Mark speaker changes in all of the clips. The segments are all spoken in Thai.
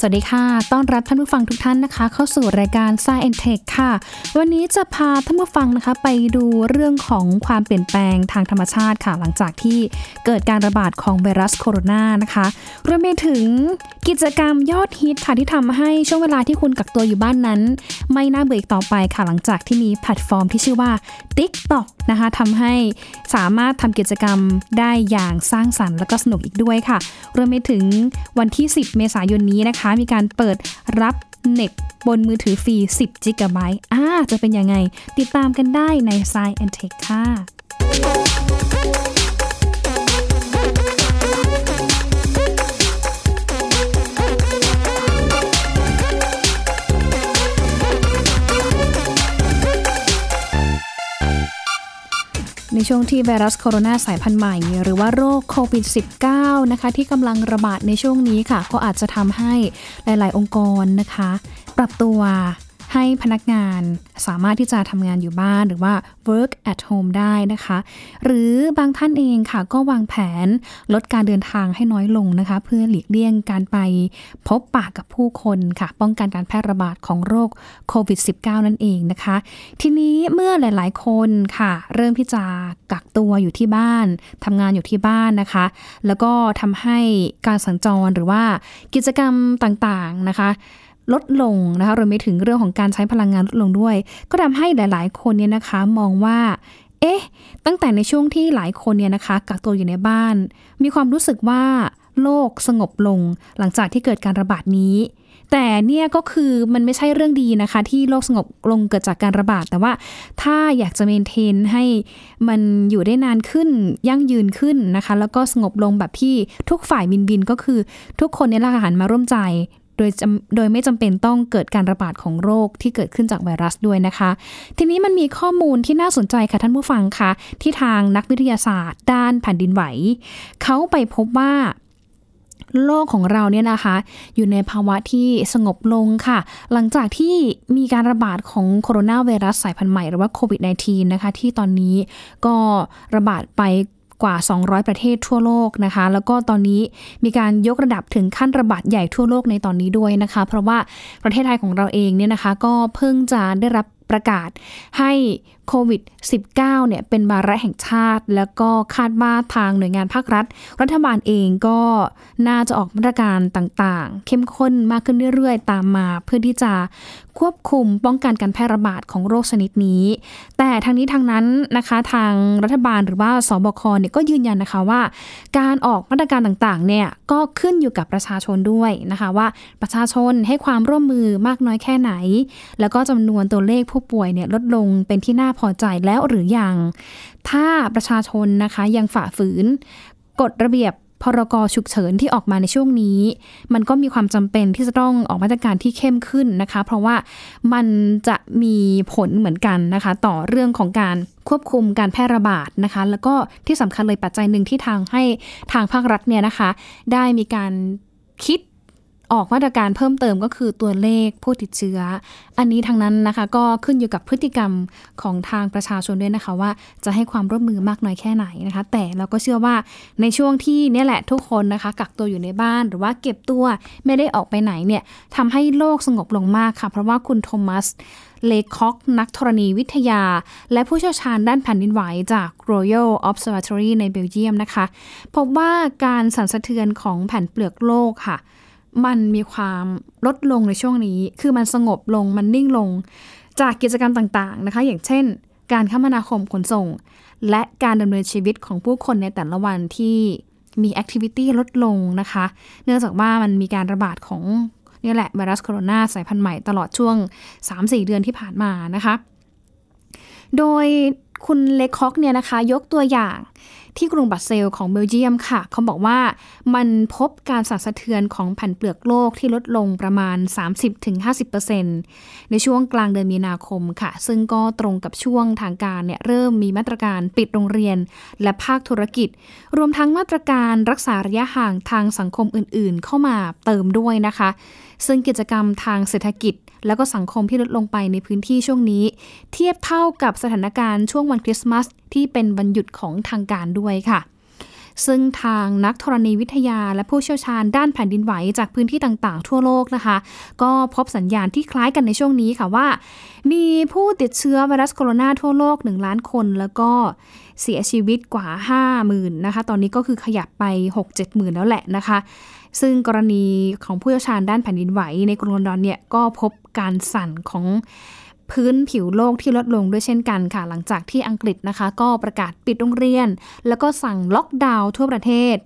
Speaker 1: สวัสดีค่ะ ต้อนรับท่านผู้ฟังทุกท่านนะคะ เข้าสู่รายการ Science Tech ค่ะ วันนี้จะพาท่านผู้ฟังนะคะ ไปดูเรื่องของความเปลี่ยนแปลงทางธรรมชาติค่ะ หลังจากที่เกิดการระบาดของไวรัสโคโรนานะคะรวมไปถึงกิจกรรมยอดฮิตค่ะ ที่ทำให้ช่วงเวลาที่คุณกักตัวอยู่บ้านนั้น ไม่น่าเบื่ออีกต่อไปค่ะหลังจากที่มีแพลตฟอร์มที่ชื่อว่า TikTok นะคะทำให้สามารถทำกิจกรรมได้อย่างสร้างสรรค์และก็สนุกอีกด้วยค่ะ รวมไปถึงวันที่ 10 เมษายนนี้นะคะ มีการเปิดรับเน็ตบนมือถือฟรี 10 g b อ่าจะเป็นยังไง ติดตามกันได้ใน Science and Tech ค่ะ ช่วงที่ไวรัสโคโรนาสายพันธุ์ใหม่ หรือว่าโรคโควิด -19 นะคะที่กำลังระบาดในช่วงนี้ค่ะ ก็อาจจะทำให้หลาย ๆ องค์กรนะคะ ปรับตัว ให้พนักงานสามารถที่จะทำงานอยู่บ้านหรือว่า work at home ได้นะคะ หรือบางท่านเองค่ะก็วางแผนลดการเดินทางให้น้อยลงนะคะ เพื่อหลีกเลี่ยงการไปพบปะกับผู้คนค่ะ ป้องกันการแพร่ระบาดของโรคโควิด -19 นั่นเองนะคะ ทีนี้เมื่อหลาย ๆ คนค่ะ เริ่มที่จะกักตัวอยู่ที่บ้านทำงานอยู่ที่บ้านนะคะ แล้วก็ทำให้การสัญจรหรือว่ากิจกรรมต่างๆนะคะ ลดลงนะคะรวมไปถึงเรื่องของการใช้พลังงานลดลงด้วย ก็ทำให้หลาย ๆ คนเนี่ยนะคะมองว่าเอ๊ะ ตั้งแต่ในช่วงที่หลายคนเนี่ยนะคะกักตัวอยู่ในบ้าน มีความรู้สึกว่าโลกสงบลง หลังจากที่เกิดการระบาดนี้ แต่เนี่ยก็คือมันไม่ใช่เรื่องดีนะคะ ที่โลกสงบลงเกิดจากการระบาด แต่ว่าถ้าอยากจะเมนเทนให้มันอยู่ได้นานขึ้นยั่งยืนขึ้นนะคะ แล้วก็สงบลงแบบที่ทุกฝ่ายบินบินก็คือทุกคนเนี่ยละหันมาร่วมใจ โดยโดยไม่จำเป็นต้องเกิดการระบาดของโรคที่เกิดขึ้นจากไวรัสด้วยนะคะ ทีนี้มันมีข้อมูลที่น่าสนใจค่ะท่านผู้ฟังคะที่ทางนักวิทยาศาสตร์ ด้านแผ่นดินไหวเขาไปพบว่าโลกของเราเนี่ยนะคะ อยู่ในภาวะที่สงบลงค่ะ หลังจากที่มีการระบาดของโคโรนาไวรัสสายพันธุ์ใหม่หรือว่าโควิด -19 นะคะ ที่ตอนนี้ก็ระบาดไป กว่า 200 ประเทศทั่วโลกนะคะ แล้วก็ตอนนี้มีการยกระดับถึงขั้นระบาดใหญ่ทั่วโลกในตอนนี้ด้วยนะคะ เพราะว่าประเทศไทยของเราเองเนี่ยนะคะ ก็เพิ่งจะได้รับประกาศให้ โควิด -19 เนี่ยเป็นบาระแห่งชาติ แล้วก็คาดว่าทางหน่วยงานภาครัฐ รัฐบาลเองก็น่าจะออกมาตรการต่างๆ เข้มข้นมากขึ้นเรื่อยๆ ตามมา เพื่อที่จะควบคุมป้องกันการแพร่ระบาดของโรคชนิดนี้ แต่ทางนี้ทางนั้นนะคะทางรัฐบาลหรือว่าสบคเนี่ยก็ยืนยันนะคะว่า การออกมาตรการต่างๆเนี่ยก็ขึ้นอยู่กับประชาชนด้วยนะคะว่าประชาชนให้ความร่วมมือมากน้อยแค่ไหน แล้วก็จำนวนตัวเลขผู้ป่วยเนี่ยลดลงเป็นที่น่าพอใจแล้วหรือยัง ถ้าประชาชนนะคะยังฝ่าฝืนกฎระเบียบพรกฉุกเฉินที่ออกมาในช่วงนี้ มันก็มีความจำเป็นที่จะต้องออกมาตรการที่เข้มขึ้นนะคะ เพราะว่ามันจะมีผลเหมือนกันนะคะ ต่อเรื่องของการควบคุมการแพร่ระบาดนะคะ แล้วก็ที่สำคัญเลยปัจจัยหนึ่งที่ทางให้ทางภาครัฐเนี่ยนะคะ ได้มีการคิด ออกมาตรการเพิ่มเติมก็คือตัวเลขผู้ติดเชื้อ อันนี้ทางนั้นนะคะ ก็ขึ้นอยู่กับพฤติกรรมของทางประชาชนด้วยนะคะ ว่าจะให้ความร่วมมือมากน้อยแค่ไหนนะคะ แต่เราก็เชื่อว่าในช่วงที่นี่แหละทุกคนนะคะ กักตัวอยู่ในบ้านหรือว่าเก็บตัวไม่ได้ออกไปไหนเนี่ยทำให้โลกสงบลงมากค่ะ เพราะว่าคุณโทมัสเลคอกนักธรณีวิทยา และผู้เชี่ยวชาญด้านแผ่นดินไหวจาก Royal Observatory ในเบลเยียมนะคะ พบว่าการสั่นสะเทือนของแผ่นเปลือกโลกค่ะ มันมีความลดลงในช่วงนี้ คือมันสงบลงมันนิ่งลง จากกิจกรรมต่างๆนะคะ อย่างเช่น การคมนาคมขนส่ง และการดำเนินชีวิตของผู้คนในแต่ละวันที่มีแอคทิวิตี้ลดลงนะคะ เนื่องจากว่ามันมีการระบาดของนี่แหละไวรัสโคโรนาสายพันธุ์ใหม่ตลอดช่วง 3-4 เดือนที่ผ่านมานะคะ โดยคุณเลคอกเนี่ยนะคะยกตัวอย่าง ที่กรุงบัสเซลของเบลเยียมค่ะ เขาบอกว่ามันพบการสั่นสะเทือนของแผ่นเปลือกโลกที่ลดลงประมาณ 30-50%ในช่วงกลางเดือนมีนาคมค่ะ ซึ่งก็ตรงกับช่วงทางการเนี่ยเริ่มมีมาตรการปิดโรงเรียน และภาคธุรกิจ รวมทั้งมาตรการรักษาระยะห่างทางสังคมอื่น ๆ เข้ามาเติมด้วยนะคะ ซึ่งกิจกรรมทางเศรษฐกิจ แล้วก็สังคมที่ลดลงไปในพื้นที่ช่วงนี้ เทียบเท่ากับสถานการณ์ช่วงวันคริสต์มาสที่เป็นวันหยุดของทางการด้วยค่ะ ซึ่งทางนักธรณีวิทยาและผู้เชี่ยวชาญด้านแผ่นดินไหวจากพื้นที่ต่างๆ ทั่วโลกนะคะ ก็พบสัญญาณที่คล้ายกันในช่วงนี้ค่ะว่า มีผู้ติดเชื้อไวรัสโคโรนาทั่วโลก 1 ล้านคนแล้วก็เสียชีวิตกว่า 50,000นะคะ ตอนนี้ก็คือขยับไป 6-7หมื่นแล้วแหละนะคะ ซึ่งกรณีของผู้เชี่ยวชาญด้านแผ่นดินไหวในกรุงลอนดอนเนี่ยก็พบการสั่นของ พื้นผิวโลกที่ลดลงด้วยเช่นกันค่ะ หลังจากที่อังกฤษนะคะ ก็ประกาศปิดโรงเรียน แล้วก็สั่งล็อกดาวน์ทั่วประเทศ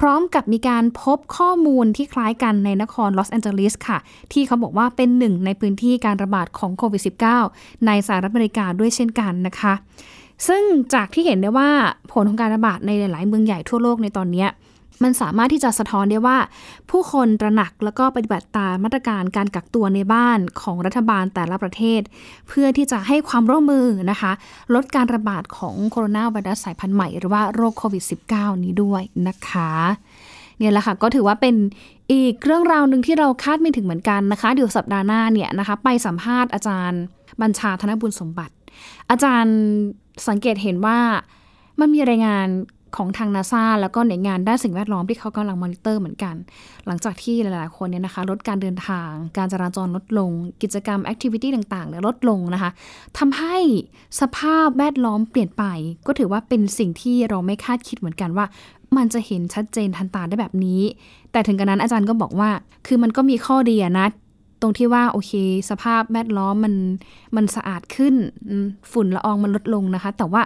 Speaker 1: พร้อมกับมีการพบข้อมูลที่คล้ายกันในนครลอสแอนเจลิสค่ะ ที่เขาบอกว่าเป็นหนึ่งในพื้นที่การระบาดของโควิด -19 ในสหรัฐอเมริกาด้วยเช่นกันนะคะ ซึ่งจากที่เห็นได้ว่าผลของการระบาดในหลาย ๆ เมืองใหญ่ทั่วโลกในตอนนี้ มันสามารถที่จะสะท้อนได้ว่า ผู้คนตระหนักแล้วก็ปฏิบัติตามมาตรการการกักตัวในบ้านของรัฐบาลแต่ละประเทศ เพื่อที่จะให้ความร่วมมือนะคะ ลดการระบาดของโคโรนาไวรัสสายพันธุ์ใหม่ หรือว่าโรคโควิด -19 นี้ด้วยนะคะเนี่ยแหละค่ะก็ถือว่าเป็นอีกเรื่องราวหนึ่งที่เราคาดไม่ถึงเหมือนกันนะคะ เดี๋ยวสัปดาห์หน้าเนี่ยนะคะ ไปสัมภาษณ์อาจารย์บัญชาธนบุญสมบัติ อาจารย์สังเกตเห็นว่ามันมีรายงาน ของทางนาซาแล้วก็หน่วยงานด้านสิ่งแวดล้อมที่เขากำลังมอนิเตอร์เหมือนกัน หลังจากที่หลาย ๆ คนเนี่ยนะคะลดการเดินทาง การจราจรลดลง กิจกรรม activity ต่างๆเนี่ยลดลงนะคะทำให้สภาพแวดล้อมเปลี่ยนไป ก็ถือว่าเป็นสิ่งที่เราไม่คาดคิดเหมือนกันว่า มันจะเห็นชัดเจนทันตาได้แบบนี้ แต่ถึงกระนั้นอาจารย์ก็บอกว่า คือมันก็มีข้อดีนะตรงที่ว่าโอเค สภาพแวดล้อมมันมันสะอาดขึ้น ฝุ่นละอองมันลดลงนะคะ แต่ว่า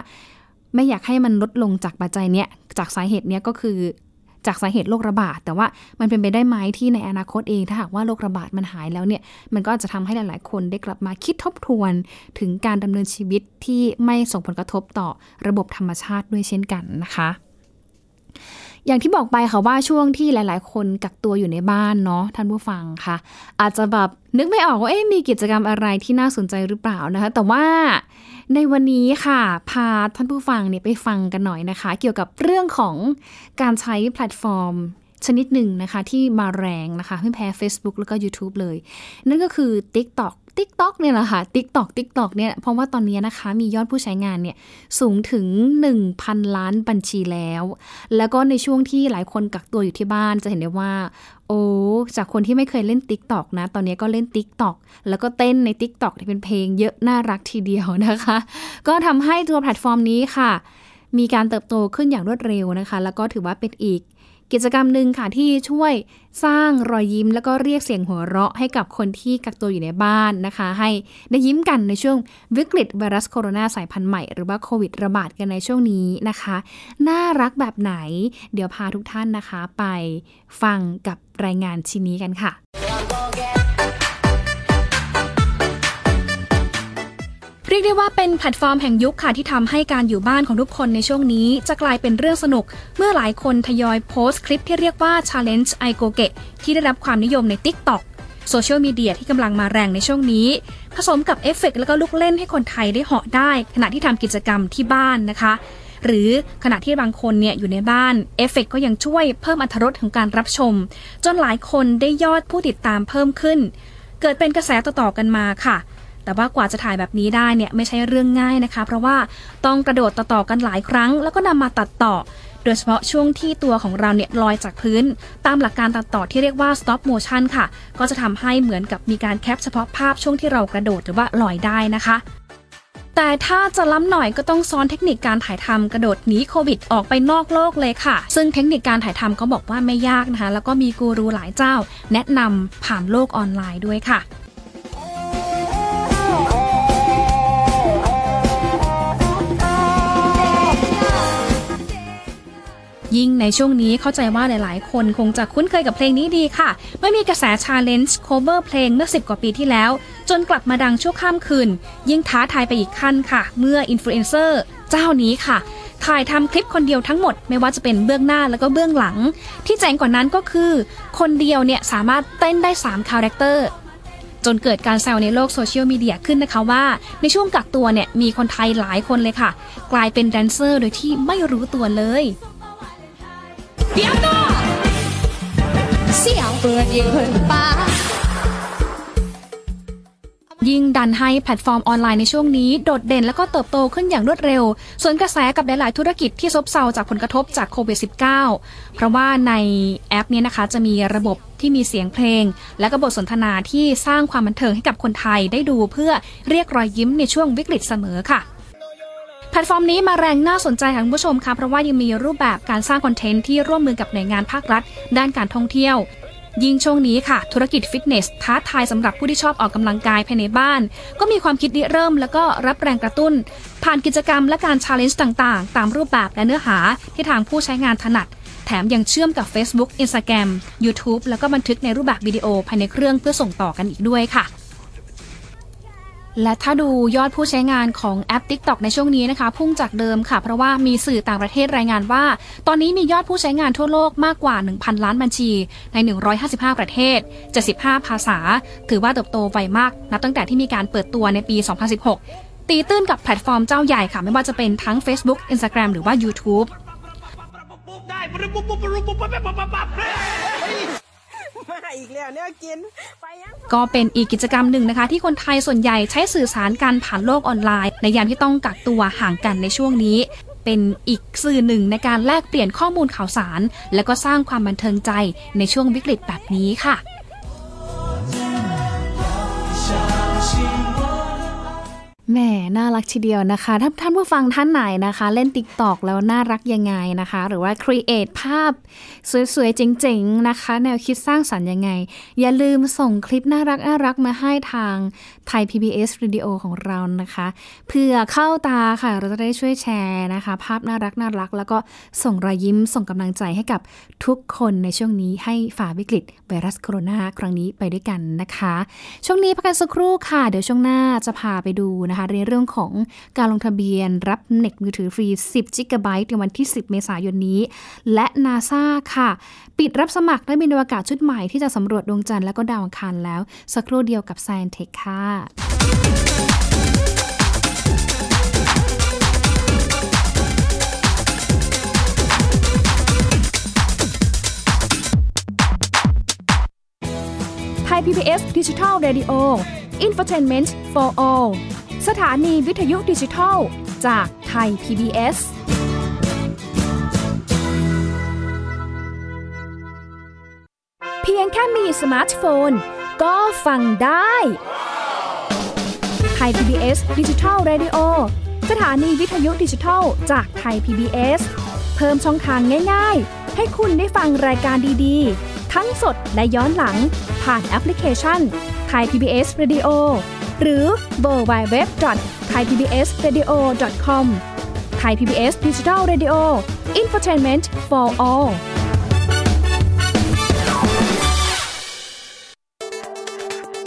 Speaker 1: ไม่อยากให้มันลดลงจากปัจจัยเนี้ยจากสาเหตุเนี้ยก็คือจากสาเหตุโรคระบาด แต่ว่ามันเป็นไปได้ไหมที่ในอนาคตเองถ้าหากว่าโรคระบาดมันหายแล้วเนี่ย มันก็จะทำให้หลาย ๆ คนได้กลับมาคิดทบทวน ถึงการดำเนินชีวิตที่ไม่ส่งผลกระทบต่อระบบธรรมชาติด้วยเช่นกันนะคะ อย่างที่บอกไปค่ะว่าช่วงที่หลาย ๆ คนกักตัวอยู่ในบ้านเนาะท่านผู้ฟังค่ะ อาจจะแบบนึกไม่ออกว่าเอ๊ะมีกิจกรรมอะไรที่น่าสนใจหรือเปล่านะคะ แต่ว่า ในวันนี้ค่ะ พาท่านผู้ฟังเนี่ยไปฟังกันหน่อยนะคะ เกี่ยวกับเรื่องของการใช้แพลตฟอร์มชนิดหนึ่งนะคะ ที่มาแรงนะคะไม่แพ้ Facebook แล้วก็ YouTube เลย นั่นก็คือ TikTok TikTok เนี่ยแหละค่ะ TikTok TikTok เนี่ยเพราะว่าตอนนี้นะคะ มียอดผู้ใช้งานเนี่ยสูงถึง 1,000 ล้านบัญชีแล้ว แล้วก็ในช่วงที่หลายคนกักตัวอยู่ที่บ้านจะเห็นได้ว่า โอ้จากคนที่ไม่เคยเล่น TikTok นะ ตอนนี้ก็เล่น TikTok แล้วก็เต้นใน TikTok เป็นเพลงเยอะน่ารักทีเดียวนะคะ ก็ทำให้ตัวแพลตฟอร์มนี้ค่ะมีการเติบโตขึ้นอย่างรวดเร็วนะคะ แล้วก็ถือว่าเป็นอีก กิจกรรมหนึ่งค่ะที่ช่วยสร้างรอยยิ้ม แล้วก็เรียกเสียงหัวเราะให้กับคนที่กักตัวอยู่ในบ้านนะคะ ให้ได้ยิ้มกันในช่วงวิกฤตไวรัสโคโรนาสายพันธุ์ใหม่ หรือว่าโควิดระบาดกันในช่วงนี้นะคะ น่ารักแบบไหน เดี๋ยวพาทุกท่านนะคะ ไปฟังกับรายงานชิ้นนี้กันค่ะ
Speaker 2: เรียกได้ว่าเป็นแพลตฟอร์มแห่งยุคค่ะที่ทำให้การอยู่บ้านของทุกคนในช่วงนี้ จะกลายเป็นเรื่องสนุก เมื่อหลายคนทยอยโพสต์คลิปที่เรียกว่า Challenge i g o g e ที่ได้รับความนิยมใน TikTok โซเชียลมีเดียที่กำลังมาแรงในช่วงนี้ ผสมกับเอฟเฟกแล้วก็ลูกเล่นให้คนไทยได้เหาะได้ ขณะที่ทำกิจกรรมที่บ้านนะคะ หรือขณะที่บางคนเนี่ยอยู่ในบ้านเอฟเฟกก็ยังช่วยเพิ่มอรรถรสของการรับชม จนหลายคนได้ยอดผู้ติดตามเพิ่มขึ้น เกิดเป็นกระแสต่อๆกันมาค่ะ แต่ว่ากว่าจะถ่ายแบบนี้ได้เนี่ยไม่ใช่เรื่องง่ายนะคะ เพราะว่าต้องกระโดดต่อๆกันหลายครั้ง แล้วก็นำมาตัดต่อ โดยเฉพาะช่วงที่ตัวของเราเนี่ยลอยจากพื้น ตามหลักการตัดต่อที่เรียกว่า stop motion ค่ะ ก็จะทำให้เหมือนกับมีการแคปเฉพาะภาพช่วงที่เรากระโดดหรือว่าลอยได้นะคะแต่ถ้าจะล้ำหน่อยก็ต้องซ้อนเทคนิคการถ่ายทำกระโดดหนีโควิดออกไปนอกโลกเลยค่ะ ซึ่งเทคนิคการถ่ายทำเขาบอกว่าไม่ยากนะคะ แล้วก็มีกูรูหลายเจ้า แนะนำผ่านโลกออนไลน์ด้วยค่ะ ยิ่งในช่วงนี้เข้าใจว่าหลายๆ คนคงจะคุ้นเคยกับเพลงนี้ดีค่ะ เมื่อมีกระแสชาเลนจ์ cover เพลงเมื่อ 10 กว่าปีที่แล้ว จนกลับมาดังชั่วข้ามคืน ยิ่งท้าทายไปอีกขั้นค่ะ เมื่ออินฟลูเอนเซอร์เจ้านี้ค่ะ ถ่ายทำคลิปคนเดียวทั้งหมดไม่ว่าจะเป็นเบื้องหน้าแล้วก็เบื้องหลัง ที่แจ๋งกว่านั้นก็คือ คนเดียวเนี่ยสามารถเต้นได้3คาแรคเตอร์จนเกิดการแซวในโลกโซเชียลมีเดียขึ้นนะคะว่า ในช่วงกักตัวเนี่ยมีคนไทยหลายคนเลยค่ะ กลายเป็นแดนเซอร์โดยที่ไม่รู้ตัวเลย เดี๋ยวก็เสียงเปิดยิงเพิ่นปา
Speaker 1: ยิ่งดันให้แพลตฟอร์มออนไลน์ในช่วงนี้ โดดเด่นแล้วก็เติบโตขึ้นอย่างรวดเร็ว ส่วนกระแสกับหลาย ๆ ธุรกิจที่ซบเซาจากผลกระทบจากโควิด -19 เพราะว่าในแอปนี้นะคะ จะมีระบบที่มีเสียงเพลง และก็บทสนทนาที่สร้างความบันเทิงให้กับคนไทยได้ดูเพื่อเรียกรอยยิ้มในช่วงวิกฤตเสมอค่ะ แพลตฟอร์มนี้มาแรงน่าสนใจค่ะคุณผู้ชมค่ะเพราะว่ายังมีรูปแบบการสร้างคอนเทนต์ที่ร่วมมือกับหน่วยงานภาครัฐ ด้านการท่องเที่ยว ยิ่งช่วงนี้ค่ะ ธุรกิจฟิตเนสท้าทายสำหรับผู้ที่ชอบออกกำลังกายภายในบ้าน ก็มีความคิดริเริ่มแล้วก็รับแรงกระตุ้น ผ่านกิจกรรมและการชาเลนจ์ต่างๆ ตามรูปแบบและเนื้อหาที่ทางผู้ใช้งานถนัด แถมยังเชื่อมกับ Facebook Instagram YouTube แล้วก็บันทึกในรูปแบบวิดีโอภายในเครื่องเพื่อส่งต่อกันอีกด้วยค่ะ และถ้าดูยอดผู้ใช้งานของแอป TikTok ในช่วงนี้นะคะ พุ่งจากเดิมค่ะ เพราะว่ามีสื่อต่างประเทศรายงานว่า ตอนนี้มียอดผู้ใช้งานทั่วโลกมากกว่า 1,000 ล้านบัญชี ใน 155 ประเทศ 75 ภาษา ถือว่าเติบโตไวมาก นับตั้งแต่ที่มีการเปิดตัวในปี 2016 ตีตื้นกับแพลตฟอร์มเจ้าใหญ่ค่ะ ไม่ว่าจะเป็นทั้ง Facebook Instagram หรือว่า YouTube
Speaker 3: มาอีกแล้วเนี่ยกินไปยัง
Speaker 1: ก็เป็นอีกกิจกรรมหนึ่งนะคะ ที่คนไทยส่วนใหญ่ใช้สื่อสารกันผ่านโลกออนไลน์ ในยามที่ต้องกักตัวห่างกันในช่วงนี้ เป็นอีกสื่อหนึ่งในการแลกเปลี่ยนข้อมูลข่าวสาร และก็สร้างความบันเทิงใจในช่วงวิกฤตแบบนี้ค่ะ
Speaker 4: แหมน่ารักทีเดียวนะคะถ้าท่านผู้ฟังท่านไหนนะคะ เล่น Tik t o อกแล้วน่ารักยังไงนะคะ หรือว่าครีเอทภาพสวยๆ เจ๋งๆ นะคะ แนวคิดสร้างสรรค์ยังไง อย่าลืมส่งคลิปน่ารักน่ารักมาให้ทางไทย PBS Radio ของเรานะคะเพื่อเข้าตาค่ะ เราจะได้ช่วยแชร์นะคะ ภาพน่ารักน่ารัก แล้วก็ส่งรอยยิ้มส่งกำลังใจให้กับทุกคนในช่วงนี้ให้ฝ่าวิกฤตไวรัสโคโรนาครั้งนี้ไปด้วยกันนะคะ ช่วงนี้พักกันสักครู่ค่ะ เดี๋ยวช่วงหน้าจะพาไปดูนะคะในเรื่องของการลงทะเบียนรับเน็ตมือถือฟรี 10 g b ในวันที่ 10 เมษายนนี้ และนาซาค่ะ ปิดรับสมัครนักบินอวกาศชุดใหม่ที่จะสำรวจดวงจันทร์และก็ดาวอังคารแล้ว สักครู่เดียวกับ Science Tech ค่ะ
Speaker 1: ไทย PBS Digital Radio Infotainment for All สถานีวิทยุดิจิทัล จากไทย PBS เพียงแค่มีสมาร์ทโฟน ก็ฟังได้ไทย PBS Digital Radio สถานีวิทยุดิจิทัล จากไทย PBS เพิ่มช่องทางง่ายๆ ให้คุณได้ฟังรายการดีๆ ทั้งสดและย้อนหลังผ่านแอปพลิเคชันไทย PBS Radio หรือเวอร์ไบเว็บไทยพีบีเอสเรดิโอคอมไทยพีบีเอสดิจิทัลเรดิโออินฟอร์ทนเมนต์ for all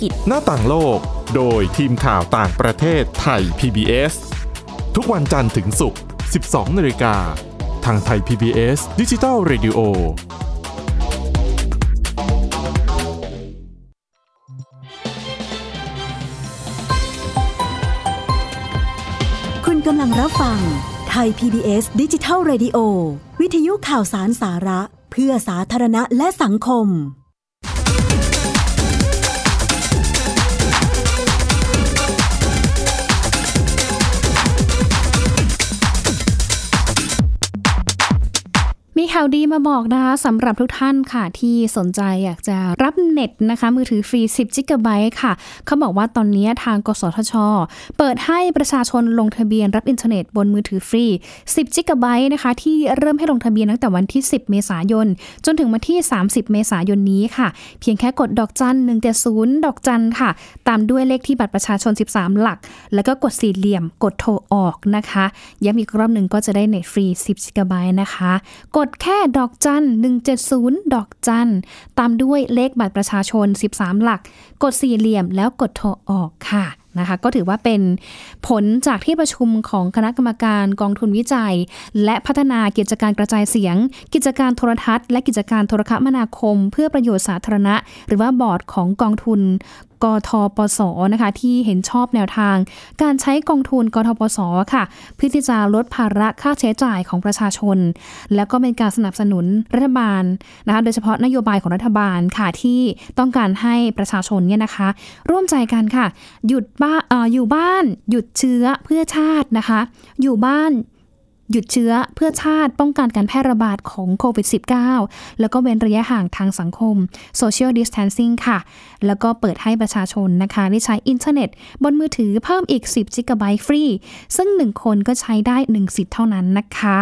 Speaker 5: กิจ
Speaker 6: หน้าต่างโลก โดยทีมข่าวต่างประเทศไทย PBS ทุกวันจันทร์ถึงศุกร์ 12นาฬิกา ทางไทย PBS ดิจิทัล Radio
Speaker 7: คุณกำลังรับฟังไทย PBS ดิจิทัล Radio วิทยุข่าวสารสาระ เพื่อสาธารณะและสังคม
Speaker 4: ข่าวดีมาบอกนะคะสำหรับทุกท่านค่ะที่สนใจอยากจะรับเน็ตนะคะ มือถือฟรี 10 g b ค่ะ เขาบอกว่าตอนนี้ทางกสทช เปิดให้ประชาชนลงทะเบียนรับอินเทอร์เน็ตบนมือถือฟรี 10 g b นะคะที่เริ่มให้ลงทะเบียนตั้งแต่วันที่ 10 เมษายน จนถึงวันที่ 30 เมษายนนี้ค่ะ เพียงแค่กดดอกจัน1 7 0ดอกจันค่ะ ตามด้วยเลขที่บัตรประชาชน 13 หลัก แล้วก็กดสี่เหลี่ยมกดโทรออกนะคะย้ำอีกรอบหนึ่งก็จะได้เน็ตฟรี 10 g b นะคะ กดแค่
Speaker 1: ค่ดอกจัน 170 ดอกจัน ตามด้วยเลขบัตรประชาชน 13 หลัก กดสี่เหลี่ยมแล้วกดโทรออกค่ะนะคะก็ถือว่าเป็นผลจากที่ประชุมของคณะกรรมการกองทุนวิจัย และพัฒนากิจการกระจายเสียง กิจการโทรทัศน์ และกิจการโทรคมนาคม เพื่อประโยชน์สาธารณะ หรือว่าบอร์ดของกองทุน กทปสนะคะที่เห็นชอบแนวทาง การใช้กองทุนกทปสค่ะเพื่อที่จะลดภาระค่าใช้จ่ายของประชาชน แล้วก็เป็นการสนับสนุนรัฐบาลนะคะโดยเฉพาะนโยบายของรัฐบาลค่ะที่ต้องการให้ประชาชนเนี่ยนะคะ ร่วมใจกันค่ะ หยุดบ้าเอออยู่บ้าน หยุดเชื้อเพื่อชาตินะคะ อยู่บ้าน หยุดเชื้อเพื่อชาติป้องกันการแพร่ระบาดของโควิด -19 แล้วก็เว้นระยะห่างทางสังคม Social Distancing ค่ะ แล้วก็เปิดให้ประชาชนนะคะ ได้ใช้อินเทอร์เน็ต บนมือถือเพิ่มอีก 10 GB ฟรี ซึ่ง 1 คนก็ใช้ได้ 1 สิทธิ์เท่านั้นนะคะ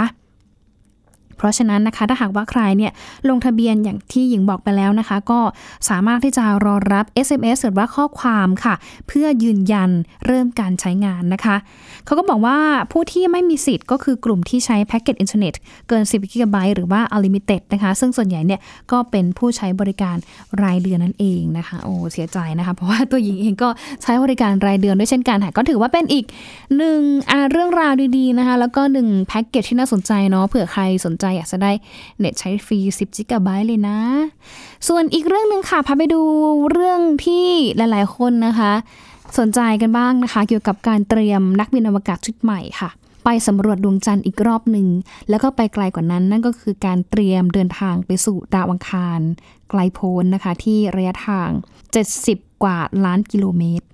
Speaker 1: เพราะฉะนั้นนะคะถ้าหากว่าใครเนี่ยลงทะเบียนอย่างที่หญิงบอกไปแล้วนะคะ ก็สามารถที่จะรอรับ SMS หรือว่าข้อความค่ะ เพื่อยืนยันเริ่มการใช้งานนะคะเขาก็บอกว่าผู้ที่ไม่มีสิทธิ์ก็คือกลุ่มที่ใช้แพ็กเกจอินเทอร์เน็ตเกิน 10กิกะไบต์หรือว่า Unlimited นะคะ ซึ่งส่วนใหญ่เนี่ยก็เป็นผู้ใช้บริการรายเดือนนั่นเองนะคะโอ้เสียใจนะคะ เพราะว่าตัวหญิงเองก็ใช้บริการรายเดือนด้วยเช่นกันค่ะก็ถือว่าเป็นอีกหนึ่งเรื่องราวดีๆนะคะแล้วก็หนึ่งแพ็กเกจที่น่าสนใจเนาะเผื่อใครสนใจอยากจะได้เน็ตใช้ฟรี 10 g b เลยนะ ส่วนอีกเรื่องหนึ่งค่ะพาไปดูเรื่องที่หลาย ๆ คนนะคะ สนใจกันบ้างนะคะ เกี่ยวกับการเตรียมนักบินอวกาศชุดใหม่ค่ะไปสำรวจดวงจันทร์อีกรอบหนึ่ง แล้วก็ไปไกลกว่านั้น นั่นก็คือการเตรียมเดินทางไปสู่ดาวอังคาร ไกลโพ้นนะคะ ที่ระยะทาง 70 กว่าล้านกิโลเมตร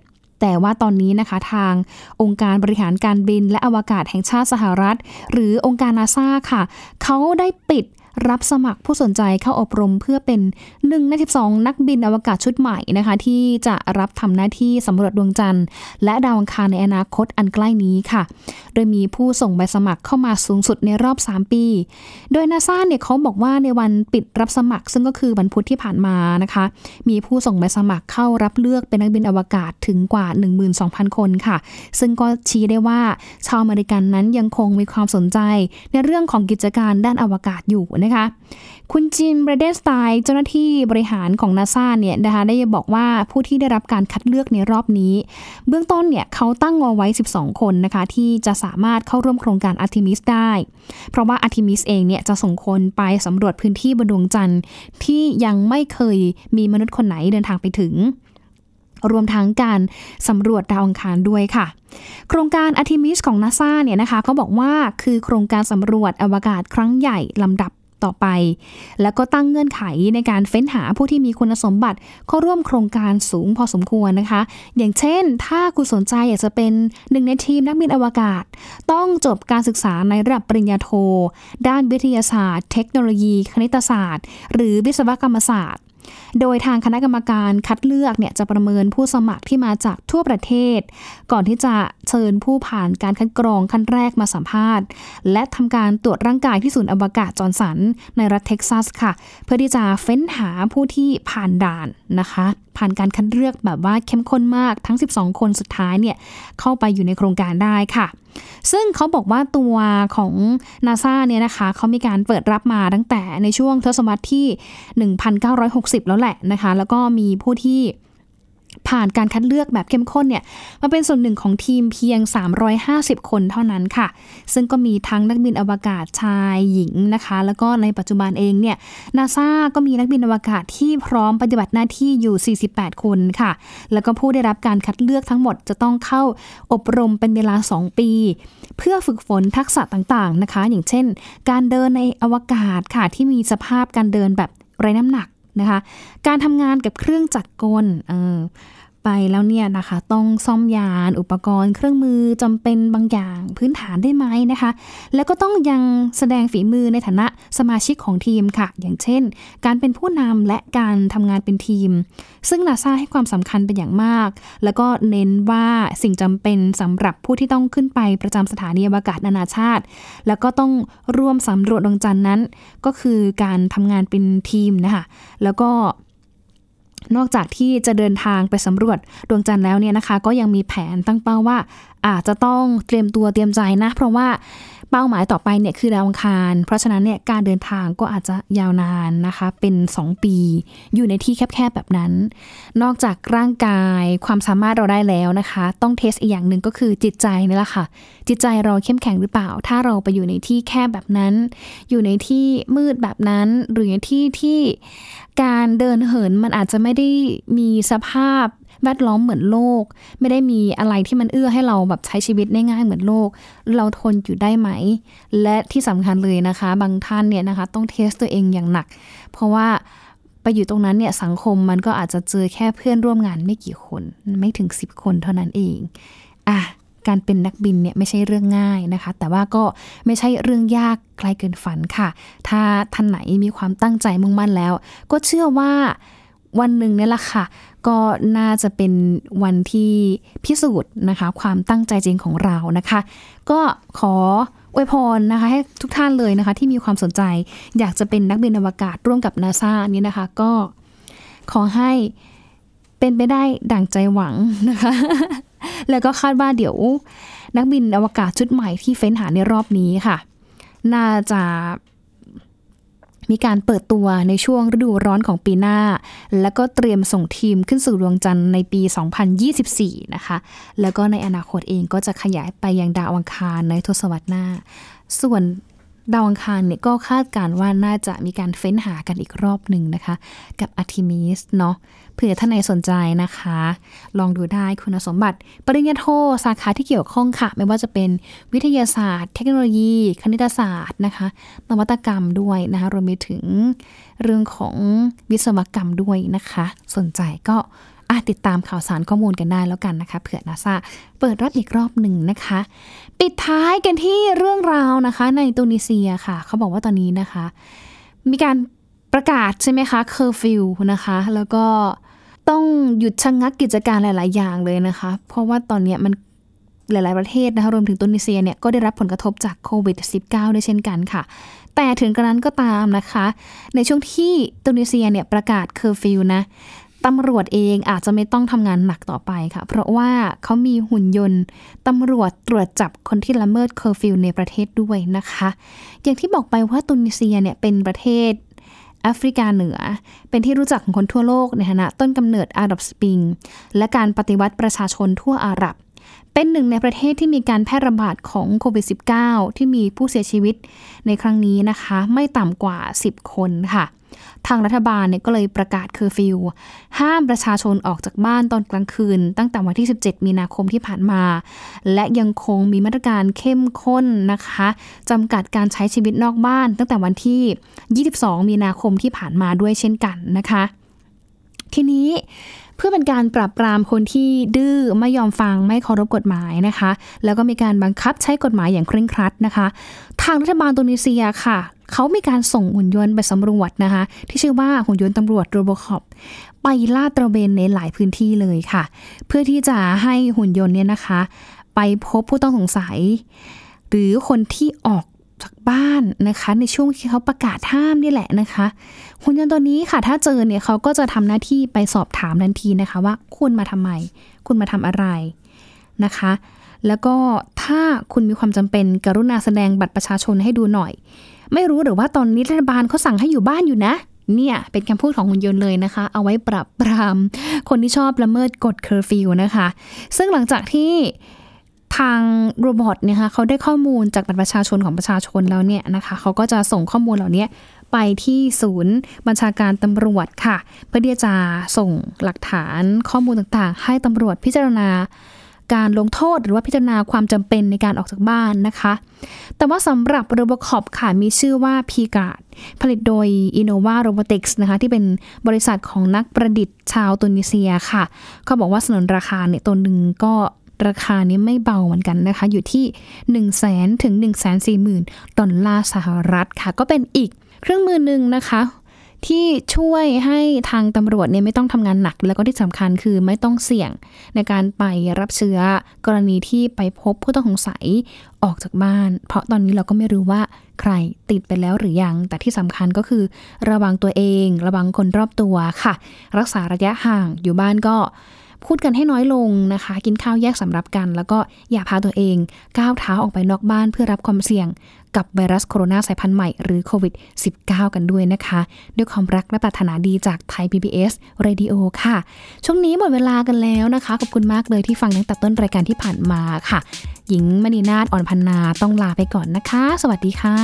Speaker 1: แต่ว่าตอนนี้นะคะทางองค์การบริหารการบินและอวกาศแห่งชาติสหรัฐ หรือองค์การนาซาค่ะ เขาได้ปิด รับสมัครผู้สนใจเข้าอบรมเพื่อเป็น1ใน12 นักบินอวกาศชุดใหม่นะคะ ที่จะรับทำหน้าที่สำรวจดวงจันทร์ และดาวอังคารในอนาคตอันใกล้นี้ค่ะ โดยมีผู้ส่งใบสมัครเข้ามาสูงสุดในรอบ 3 ปี โดยนาซาเนี่ยเขาบอกว่าในวันปิดรับสมัคร ซึ่งก็คือวันพุธที่ผ่านมานะคะ มีผู้ส่งใบสมัครเข้ารับเลือกเป็นนักบินอวกาศถึงกว่า 12,000 คนค่ะ ซึ่งก็ชี้ได้ว่าชาวอเมริกันนั้นยังคงมีความสนใจ ในเรื่องของกิจการด้านอวกาศอยู่นะคะ คุณจิมเบรเดนสไตน์เจ้าหน้าที่บริหารของนาซาเนี่ยนะคะได้บอกว่าผู้ที่ได้รับการคัดเลือกในรอบนี้ เบื้องต้นเนี่ยเขาตั้งเอาไว้ 12 คนนะคะที่จะสามารถเข้าร่วมโครงการอาร์ทิมิสได้ เพราะว่าอาร์ทิมิสเองเนี่ยจะส่งคนไปสำรวจพื้นที่บนดวงจันทร์ ที่ยังไม่เคยมีมนุษย์คนไหนเดินทางไปถึงรวมทั้งการสำรวจดาวอังคารด้วยค่ะ โครงการอาร์ทิมิสของนาซาเนี่ยนะคะเขาบอกว่าคือโครงการสำรวจอวกาศครั้งใหญ่ลำดับ ต่อไป แล้วก็ตั้งเงื่อนไขในการเฟ้นหาผู้ที่มีคุณสมบัติเข้าร่วมโครงการสูงพอสมควรนะคะ อย่างเช่น ถ้าคุณสนใจอยากจะเป็นหนึ่งในทีมนักบินอวกาศ ต้องจบการศึกษาในระดับปริญญาโท ด้านวิทยาศาสตร์ เทคโนโลยี คณิตศาสตร์ หรือวิศวกรรมศาสตร์ โดยทางคณะกรรมการคัดเลือกเนี่ยจะประเมินผู้สมัครที่มาจากทั่วประเทศ ก่อนที่จะเชิญผู้ผ่านการคัดกรองขั้นแรกมาสัมภาษณ์ และทำการตรวจร่างกายที่ศูนย์อวกาศจอร์นสัน ในรัฐเท็กซัสค่ะ เพื่อที่จะเฟ้นหาผู้ที่ผ่านด่านนะคะ ผ่านการคัดเลือกแบบว่าเข้มข้นมากทั้ง 12 คนสุดท้ายเนี่ยเข้าไปอยู่ในโครงการได้ค่ะซึ่งเขาบอกว่าตัวของนาซาเนี่ยนะคะเขามีการเปิดรับมาตั้งแต่ในช่วงทศวรรษที่ 1960 แล้วแหละนะคะ แล้วก็มีผู้ที่ผ่านการคัดเลือกแบบเข้มข้นเนี่ยมาเป็นส่วนหนึ่งของทีมเพียง 350 คนเท่านั้นค่ะ ซึ่งก็มีทั้งนักบินอวกาศชายหญิงนะคะ แล้วก็ในปัจจุบันเองเนี่ยนาซาก็มีนักบินอวกาศที่พร้อมปฏิบัติหน้าที่อยู่ 48 คนค่ะ แล้วก็ผู้ได้รับการคัดเลือกทั้งหมดจะต้องเข้าอบรมเป็นเวลา 2 ปี เพื่อฝึกฝนทักษะต่างๆนะคะ อย่างเช่น การเดินในอวกาศค่ะที่มีสภาพการเดินแบบไร้น้ำหนัก นะคะ การทำงานกับเครื่องจักรกลเไปแล้วเนี่ยนะคะ ต้องซ่อมยาน อุปกรณ์ เครื่องมือจำเป็นบางอย่างพื้นฐานได้ไหมนะคะ แล้วก็ต้องยังแสดงฝีมือในฐานะสมาชิกของทีมค่ะ อย่างเช่น การเป็นผู้นำและการทำงานเป็นทีม ซึ่งนาซาให้ความสำคัญเป็นอย่างมาก แล้วก็เน้นว่าสิ่งจำเป็นสำหรับผู้ที่ต้องขึ้นไปประจำสถานีอวกาศนานาชาติ แล้วก็ต้องร่วมสำรวจดวงจันทร์นั้น ก็คือการทำงานเป็นทีมนะคะแล้วก็ นอกจากที่จะเดินทางไปสำรวจดวงจันทร์แล้วเนี่ยนะคะ ก็ยังมีแผนตั้งเป้าว่าอาจจะต้องเตรียมตัวเตรียมใจนะ เพราะว่า เป้าหมายต่อไปเนี่ยคือดาวอังคาร เพราะฉะนั้นเนี่ยการเดินทางก็อาจจะยาวนานนะคะ เป็น 2 ปี อยู่ในที่แคบๆแบบนั้น นอกจากร่างกายความสามารถเราได้แล้วนะคะ ต้องเทสอีกอย่างหนึ่งก็คือจิตใจนี่แหละค่ะ จิตใจเราเข้มแข็งหรือเปล่า ถ้าเราไปอยู่ในที่แคบแบบนั้น อยู่ในที่มืดแบบนั้น หรือในที่ที่การเดินเหินมันอาจจะไม่ได้มีสภาพ แวดล้อมเหมือนโลก ไม่ได้มีอะไรที่มันเอื้อให้เราแบบใช้ชีวิตได้ง่ายเหมือนโลก เราทนอยู่ได้ไหม และที่สำคัญเลยนะคะ บางท่านเนี่ยนะคะ ต้องเทสตัวเองอย่างหนัก เพราะว่าไปอยู่ตรงนั้นเนี่ยสังคมมันก็อาจจะเจอแค่เพื่อนร่วมงานไม่กี่คน ไม่ถึง 10 คนเท่านั้นเองอะการเป็นนักบินเนี่ยไม่ใช่เรื่องง่ายนะคะ แต่ว่าก็ไม่ใช่เรื่องยากไกลเกินฝันค่ะ ถ้าท่านไหนมีความตั้งใจมุ่งมั่นแล้ว ก็เชื่อว่า วันหนึ่งเนี่ยแหละค่ะ ก็น่าจะเป็นวันที่พิสูจน์นะคะ ความตั้งใจจริงของเรานะคะ ก็ขออวยพรนะคะให้ทุกท่านเลยนะคะ ที่มีความสนใจ อยากจะเป็นนักบินอวกาศร่วมกับนาซานี้นะคะ ก็ขอให้เป็นไปได้ดั่งใจหวังนะคะ แล้วก็คาดว่าเดี๋ยวนักบินอวกาศชุดใหม่ที่เฟ้นหาในรอบนี้ค่ะ น่าจะ มีการเปิดตัวในช่วงฤดูร้อนของปีหน้า แล้วก็เตรียมส่งทีมขึ้นสู่ดวงจันทร์ในปี 2024 นะคะ แล้วก็ในอนาคตเองก็จะขยายไปยังดาวอังคารในทศวรรษหน้า ส่วนดาวอังคารเนี่ยก็คาดการณ์ว่าน่าจะมีการเฟ้นหากันอีกรอบหนึ่งนะคะ กับอาร์ทิมิสเนาะเผื่อท่านไหนสนใจนะคะ ลองดูได้คุณสมบัติ ปริญญาโทสาขาที่เกี่ยวข้องค่ะ ไม่ว่าจะเป็นวิทยาศาสตร์ เทคโนโลยี คณิตศาสตร์นะคะ นวัตกรรมด้วยนะคะ รวมไปถึงเรื่องของวิศวกรรมด้วยนะคะ สนใจก็ติดตามข่าวสารข้อมูลกันได้แล้วกันนะคะเผื่อนาซาเปิดรับอีกรอบหนึ่งนะคะ ปิดท้ายกันที่เรื่องราวนะคะ ในตุนิเซียค่ะ เขาบอกว่าตอนนี้นะคะ มีการ ประกาศใช่ไหมคะเคอร์ฟิวนะคะ แล้วก็ต้องหยุดชะงักกิจการหลาย ๆ อย่างเลยนะคะ เพราะว่าตอนนี้มันหลาย ๆ ประเทศนะคะรวมถึงตุนิเซียเนี่ยก็ได้รับผลกระทบจากโควิด -19 ด้วยเช่นกันค่ะ แต่ถึงกระนั้นก็ตามนะคะ ในช่วงที่ตุนิเซียเนี่ยประกาศเคอร์ฟิวนะตำรวจเองอาจจะไม่ต้องทำงานหนักต่อไปค่ะ เพราะว่าเขามีหุ่นยนต์ตำรวจตรวจจับคนที่ละเมิดเคอร์ฟิวในประเทศด้วยนะคะ อย่างที่บอกไปว่าตุนิเซียเนี่ยเป็นประเทศ แอฟริกาเหนือ เป็นที่รู้จักของคนทั่วโลกในฐานะต้นกำเนิดอาหรับสปริง และการปฏิวัติประชาชนทั่วอาหรับ เป็นหนึ่งในประเทศที่มีการแพร่ระบาดของโควิด -19 ที่มีผู้เสียชีวิตในครั้งนี้นะคะ ไม่ต่ำกว่า 10 คนค่ะ ทางรัฐบาลเนี่ยก็เลยประกาศเคอร์ฟิวห้ามประชาชนออกจากบ้านตอนกลางคืน ตั้งแต่วันที่ 17 มีนาคมที่ผ่านมา และยังคงมีมาตรการเข้มข้นนะคะจำกัดการใช้ชีวิตนอกบ้าน ตั้งแต่วันที่ 22 มีนาคมที่ผ่านมาด้วยเช่นกันนะคะ ทีนี้เพื่อเป็นการปรับปรามคนที่ดื้อไม่ยอมฟังไม่เคารพกฎหมายนะคะ แล้วก็มีการบังคับใช้กฎหมายอย่างเคร่งครัดนะคะ ทางรัฐบาลตุนิเซียค่ะ เขามีการส่งหุ่นยนต์ไปสำรวจนะคะ ที่ชื่อว่าหุ่นยนต์ตำรวจโรบคอปไปลาดตระเวนในหลายพื้นที่เลยค่ะ เพื่อที่จะให้หุ่นยนต์เนี่ยนะคะ ไปพบผู้ต้องสงสัย หรือคนที่ออกจากบ้านนะคะ ในช่วงที่เขาประกาศห้ามนี่แหละนะคะหุ่นยนต์ตัวนี้ค่ะ ถ้าเจอเนี่ยเขาก็จะทำหน้าที่ไปสอบถามทันทีนะคะ ว่าคุณมาทำไม คุณมาทำอะไรนะคะ แล้วก็ถ้าคุณมีความจำเป็นกรุณาแสดงบัตรประชาชนให้ดูหน่อย ไม่รู้หรือว่าตอนนี้รัฐบาลเขาสั่งให้อยู่บ้านอยู่นะ เนี่ยเป็นคำพูดของหุ่นยนต์เลยนะคะ เอาไว้ปรับปรามคนที่ชอบละเมิดกฎเคอร์ฟิวนะคะ ซึ่งหลังจากที่ทาง robot เนี่ยคะเขาได้ข้อมูลจากบัตรประชาชนของประชาชนแล้วเนี่ยนะคะเขาก็จะส่งข้อมูลเหล่านี้ไปที่ศูนย์บัญชาการตำรวจค่ะ เพื่อที่จะส่งหลักฐานข้อมูลต่างๆ ให้ตำรวจพิจารณา การลงโทษหรือว่าพิจารณาความจำเป็นในการออกจากบ้านนะคะ แต่ว่าสำหรับ RoboCop ค่ะมีชื่อว่า P-Guardผลิตโดย Innova Robotics นะคะที่เป็นบริษัทของนักประดิษฐ์ชาวตุนิเซียค่ะเขาบอกว่าสนนราคาเนี่ยตัวหนึ่งก็ราคานี้ไม่เบาเหมือนกันนะคะ อยู่ที่ 1 0 0 0 0แสนถึง 1 4 0 0 0 0 ดอลลาร์สหรัฐค่ะ ก็เป็นอีกเครื่องมือหนึ่งนะคะ ที่ช่วยให้ทางตำรวจเนี่ยไม่ต้องทำงานหนัก แล้วก็ที่สำคัญคือไม่ต้องเสี่ยงในการไปรับเชื้อกรณีที่ไปพบผู้ต้องสงสัยออกจากบ้าน เพราะตอนนี้เราก็ไม่รู้ว่าใครติดไปแล้วหรือยัง แต่ที่สำคัญก็คือ ระวังตัวเอง ระวังคนรอบตัวค่ะ รักษาระยะห่างอยู่บ้านก็ พูดกันให้น้อยลงนะคะ กินข้าวแยกสำรับกัน แล้วก็อย่าพาตัวเอง ก้าวเท้าออกไปนอกบ้านเพื่อรับความเสี่ยงกับไวรัสโคโรนาสายพันธุ์ใหม่หรือโควิด -19 กันด้วยนะคะ ด้วยความรักและปรารถนาดีจากไทย PBS Radio ค่ะ ช่วงนี้หมดเวลากันแล้วนะคะ ขอบคุณมากเลยที่ฟังตั้งแต่ต้นรายการที่ผ่านมาค่ะ หญิงมณีนาฏอ่อนพันนาต้องลาไปก่อนนะคะ สวัสดีค่ะ